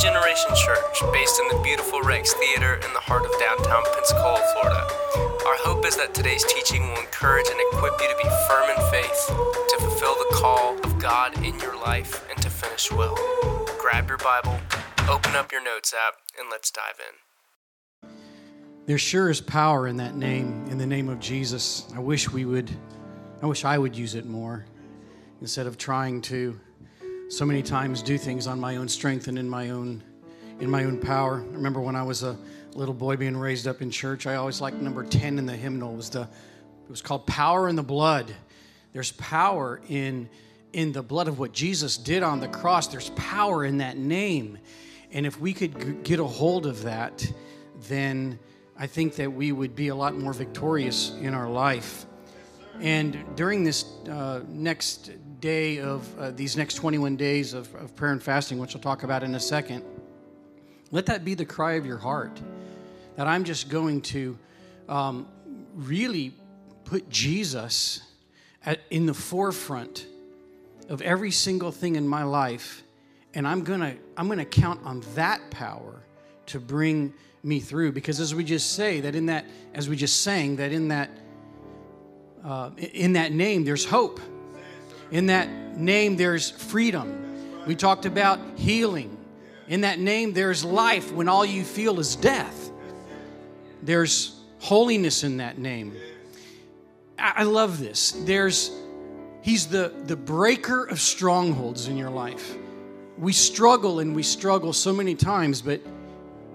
Generation Church, based in the beautiful Rex Theater in the heart of downtown Pensacola, Florida. Our hope is that today's teaching will encourage and equip you to be firm in faith, to fulfill the call of God in your life, and to finish well. Grab your Bible, open up your notes app, and let's dive in. There sure is power in that name, in the name of Jesus. I wish we would, I wish I would use it more instead of trying to so many times do things on my own strength and in my own in my own power. I remember when I was a little boy being raised up in church, I always liked number 10 in the hymnal. It was the it was called Power in the Blood. There's power in in the blood of what Jesus did on the cross. There's power in that name. And if we could g- get a hold of that, then I think that we would be a lot more victorious in our life. And during this uh, next day of uh, these next 21 days of, of prayer and fasting, which I'll talk about in a second, let that be the cry of your heart that I'm just going to um, really put Jesus at, in the forefront of every single thing in my life and i'm gonna i'm gonna count on that power to bring me through. Because as we just say that in that as we just sang that in that uh, in that name there's hope. In that name there's freedom. We talked about healing. In that name there's life when all you feel is death. There's holiness in that name. I, love this. There's He's the, the breaker of strongholds in your life. We struggle and we struggle so many times, but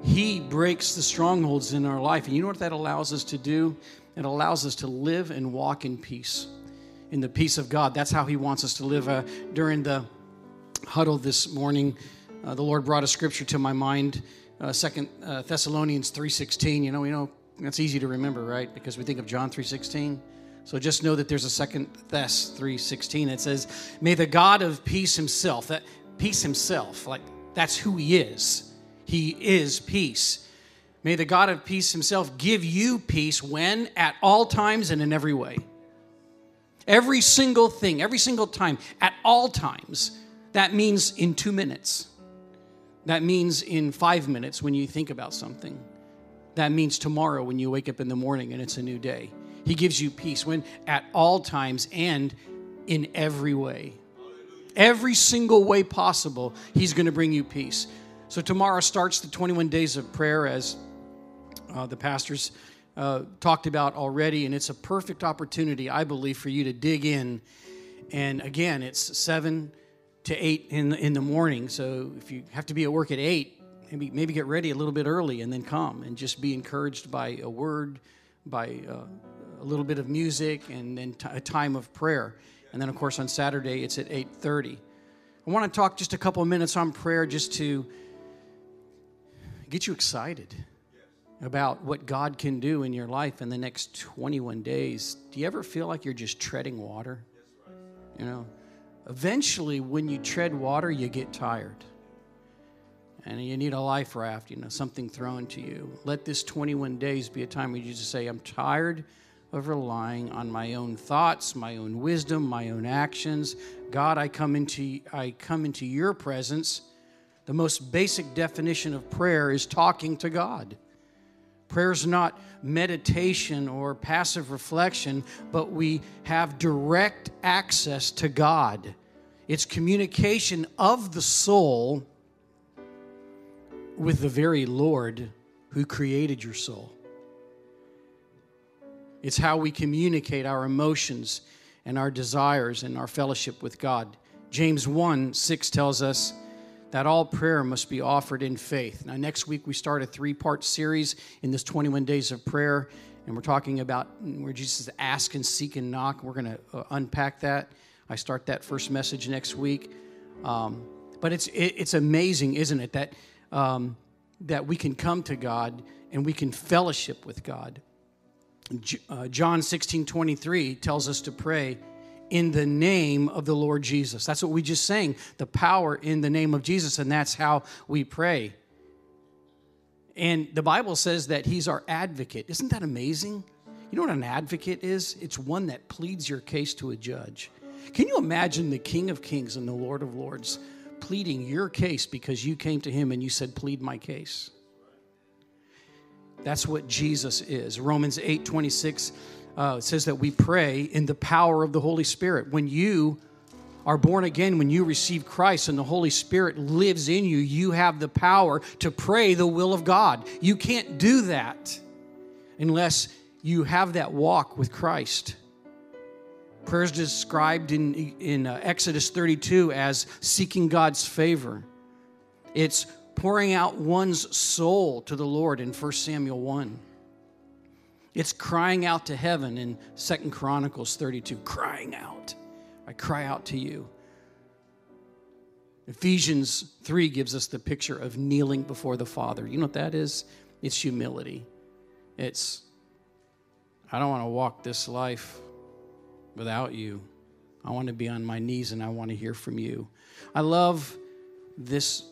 He breaks the strongholds in our life. And you know what that allows us to do? It allows us to live and walk in peace, in the peace of God. That's how He wants us to live. Uh, during the huddle this morning, uh, the Lord brought a scripture to my mind, uh, Second uh, Thessalonians three sixteen. You know, you know that's easy to remember, right? Because we think of John three sixteen. So just know that there's a second Thess 3:16 that says, "May the God of peace himself, that peace himself, like that's who he is. He is peace. May the God of peace himself give you peace when at all times and in every way." Every single thing, every single time, at all times. That means in 2 minutes. That means in 5 minutes when you think about something. That means tomorrow when you wake up in the morning and it's a new day. He gives you peace when at all times and in every way. Every single way possible, He's going to bring you peace. So tomorrow starts the 21 days of prayer as uh, the pastors uh, talked about already, and it's a perfect opportunity, I believe, for you to dig in. And again, it's 7 to 8 in the, in the morning. So if you have to be at work at 8, maybe, maybe get ready a little bit early and then come and just be encouraged by a word, by uh, a little bit of music and then t- a time of prayer and then of course on saturday it's at 8.30 i want to talk just a couple of minutes on prayer just to get you excited about what god can do in your life in the next 21 days do you ever feel like you're just treading water you know eventually when you tread water you get tired and you need a life raft, you know, something thrown to you. Let this 21 days be a time where you just say, I'm tired of relying on my own thoughts, my own wisdom, my own actions. God, I come into I come into your presence. The most basic definition of prayer is talking to God. Prayer is not meditation or passive reflection, but we have direct access to God. It's communication of the soul with the very Lord who created your soul. It's how we communicate our emotions and our desires and our fellowship with God. James 1 6 tells us that all prayer must be offered in faith. Now, next week we start a three part series in this 21 days of prayer, and we're talking about where Jesus says, ask and seek and knock. We're going to uh, unpack that. I start that first message next week. Um, but it's, it, it's amazing, isn't it, that, um, that we can come to God and we can fellowship with God. Uh, John 16 23 tells us to pray in the name of the Lord Jesus. That's what we just sang, the power in the name of Jesus, and that's how we pray. And the Bible says that He's our advocate. Isn't that amazing? You know what an advocate is? It's one that pleads your case to a judge. Can you imagine the King of Kings and the Lord of Lords pleading your case because you came to him and you said, Plead my case. That's what Jesus is. Romans 8 26 uh, it says that we pray in the power of the Holy Spirit. When you are born again, when you receive Christ and the Holy Spirit lives in you, you have the power to pray the will of God. You can't do that unless you have that walk with Christ. Prayer is described in, in uh, Exodus 32 as seeking God's favor. It's pouring out one's soul to the Lord in 1 Samuel 1. It's crying out to heaven in Second Chronicles 32, crying out. I cry out to you. Ephesians 3 gives us the picture of kneeling before the Father. You know what that is? It's humility. It's, I don't want to walk this life without you. I want to be on my knees and I want to hear from you. I love this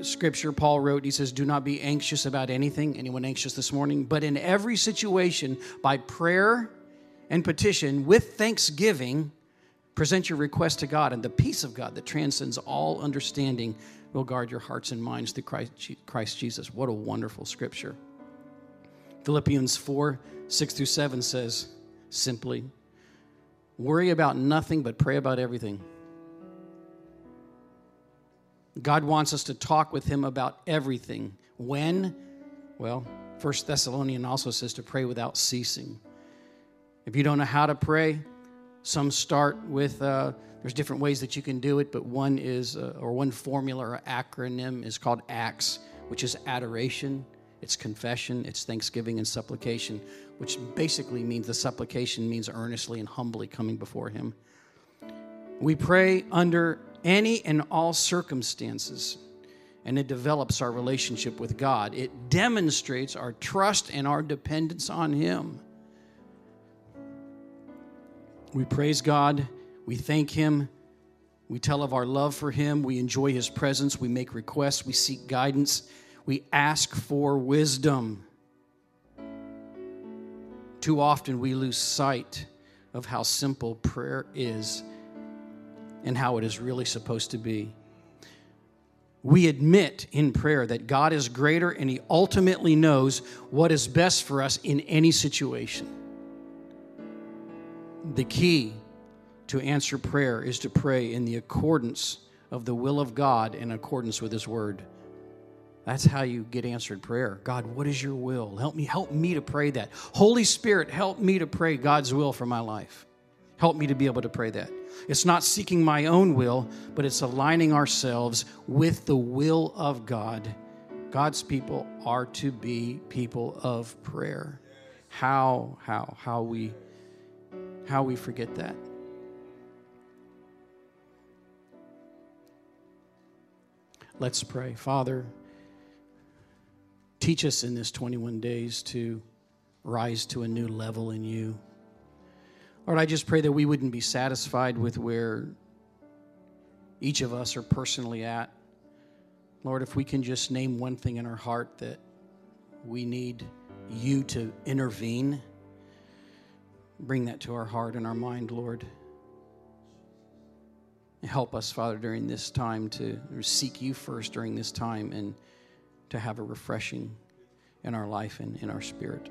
scripture Paul wrote. He says, Do not be anxious about anything. Anyone anxious this morning? But in every situation, by prayer and petition, with thanksgiving, present your request to God, and the peace of God that transcends all understanding will guard your hearts and minds through Christ, Jesus. What a wonderful scripture. Philippians 4 6 through 7 says simply, Worry about nothing, but pray about everything. God wants us to talk with Him about everything. When? Well, First Thessalonian also says to pray without ceasing. If you don't know how to pray, some start with, uh, there's different ways that you can do it, but one is, uh, or one formula or acronym is called ACTS, which is adoration, it's confession, it's thanksgiving and supplication, which basically means the supplication means earnestly and humbly coming before Him. We pray under any and all circumstances, and it develops our relationship with God. It demonstrates our trust and our dependence on Him. We praise God, we thank Him, we tell of our love for Him, we enjoy His presence, we make requests, we seek guidance, we ask for wisdom. Too often we lose sight of how simple prayer is and how it is really supposed to be. We admit in prayer that God is greater and He ultimately knows what is best for us in any situation. The key to answer prayer is to pray in the accordance of the will of God in accordance with His Word. That's how you get answered prayer. God, what is your will? Help me, help me to pray that. Holy Spirit, help me to pray God's will for my life. Help me to be able to pray that. It's not seeking my own will, but it's aligning ourselves with the will of God. God's people are to be people of prayer. How, how, how we, how we forget that. Let's pray. Father, teach us in this 21 days to rise to a new level in you. Lord, I just pray that we wouldn't be satisfied with where each of us are personally at. Lord, if we can just name one thing in our heart that we need you to intervene, bring that to our heart and our mind, Lord. Help us, Father, during this time to seek you first during this time and to have a refreshing in our life and in our spirit.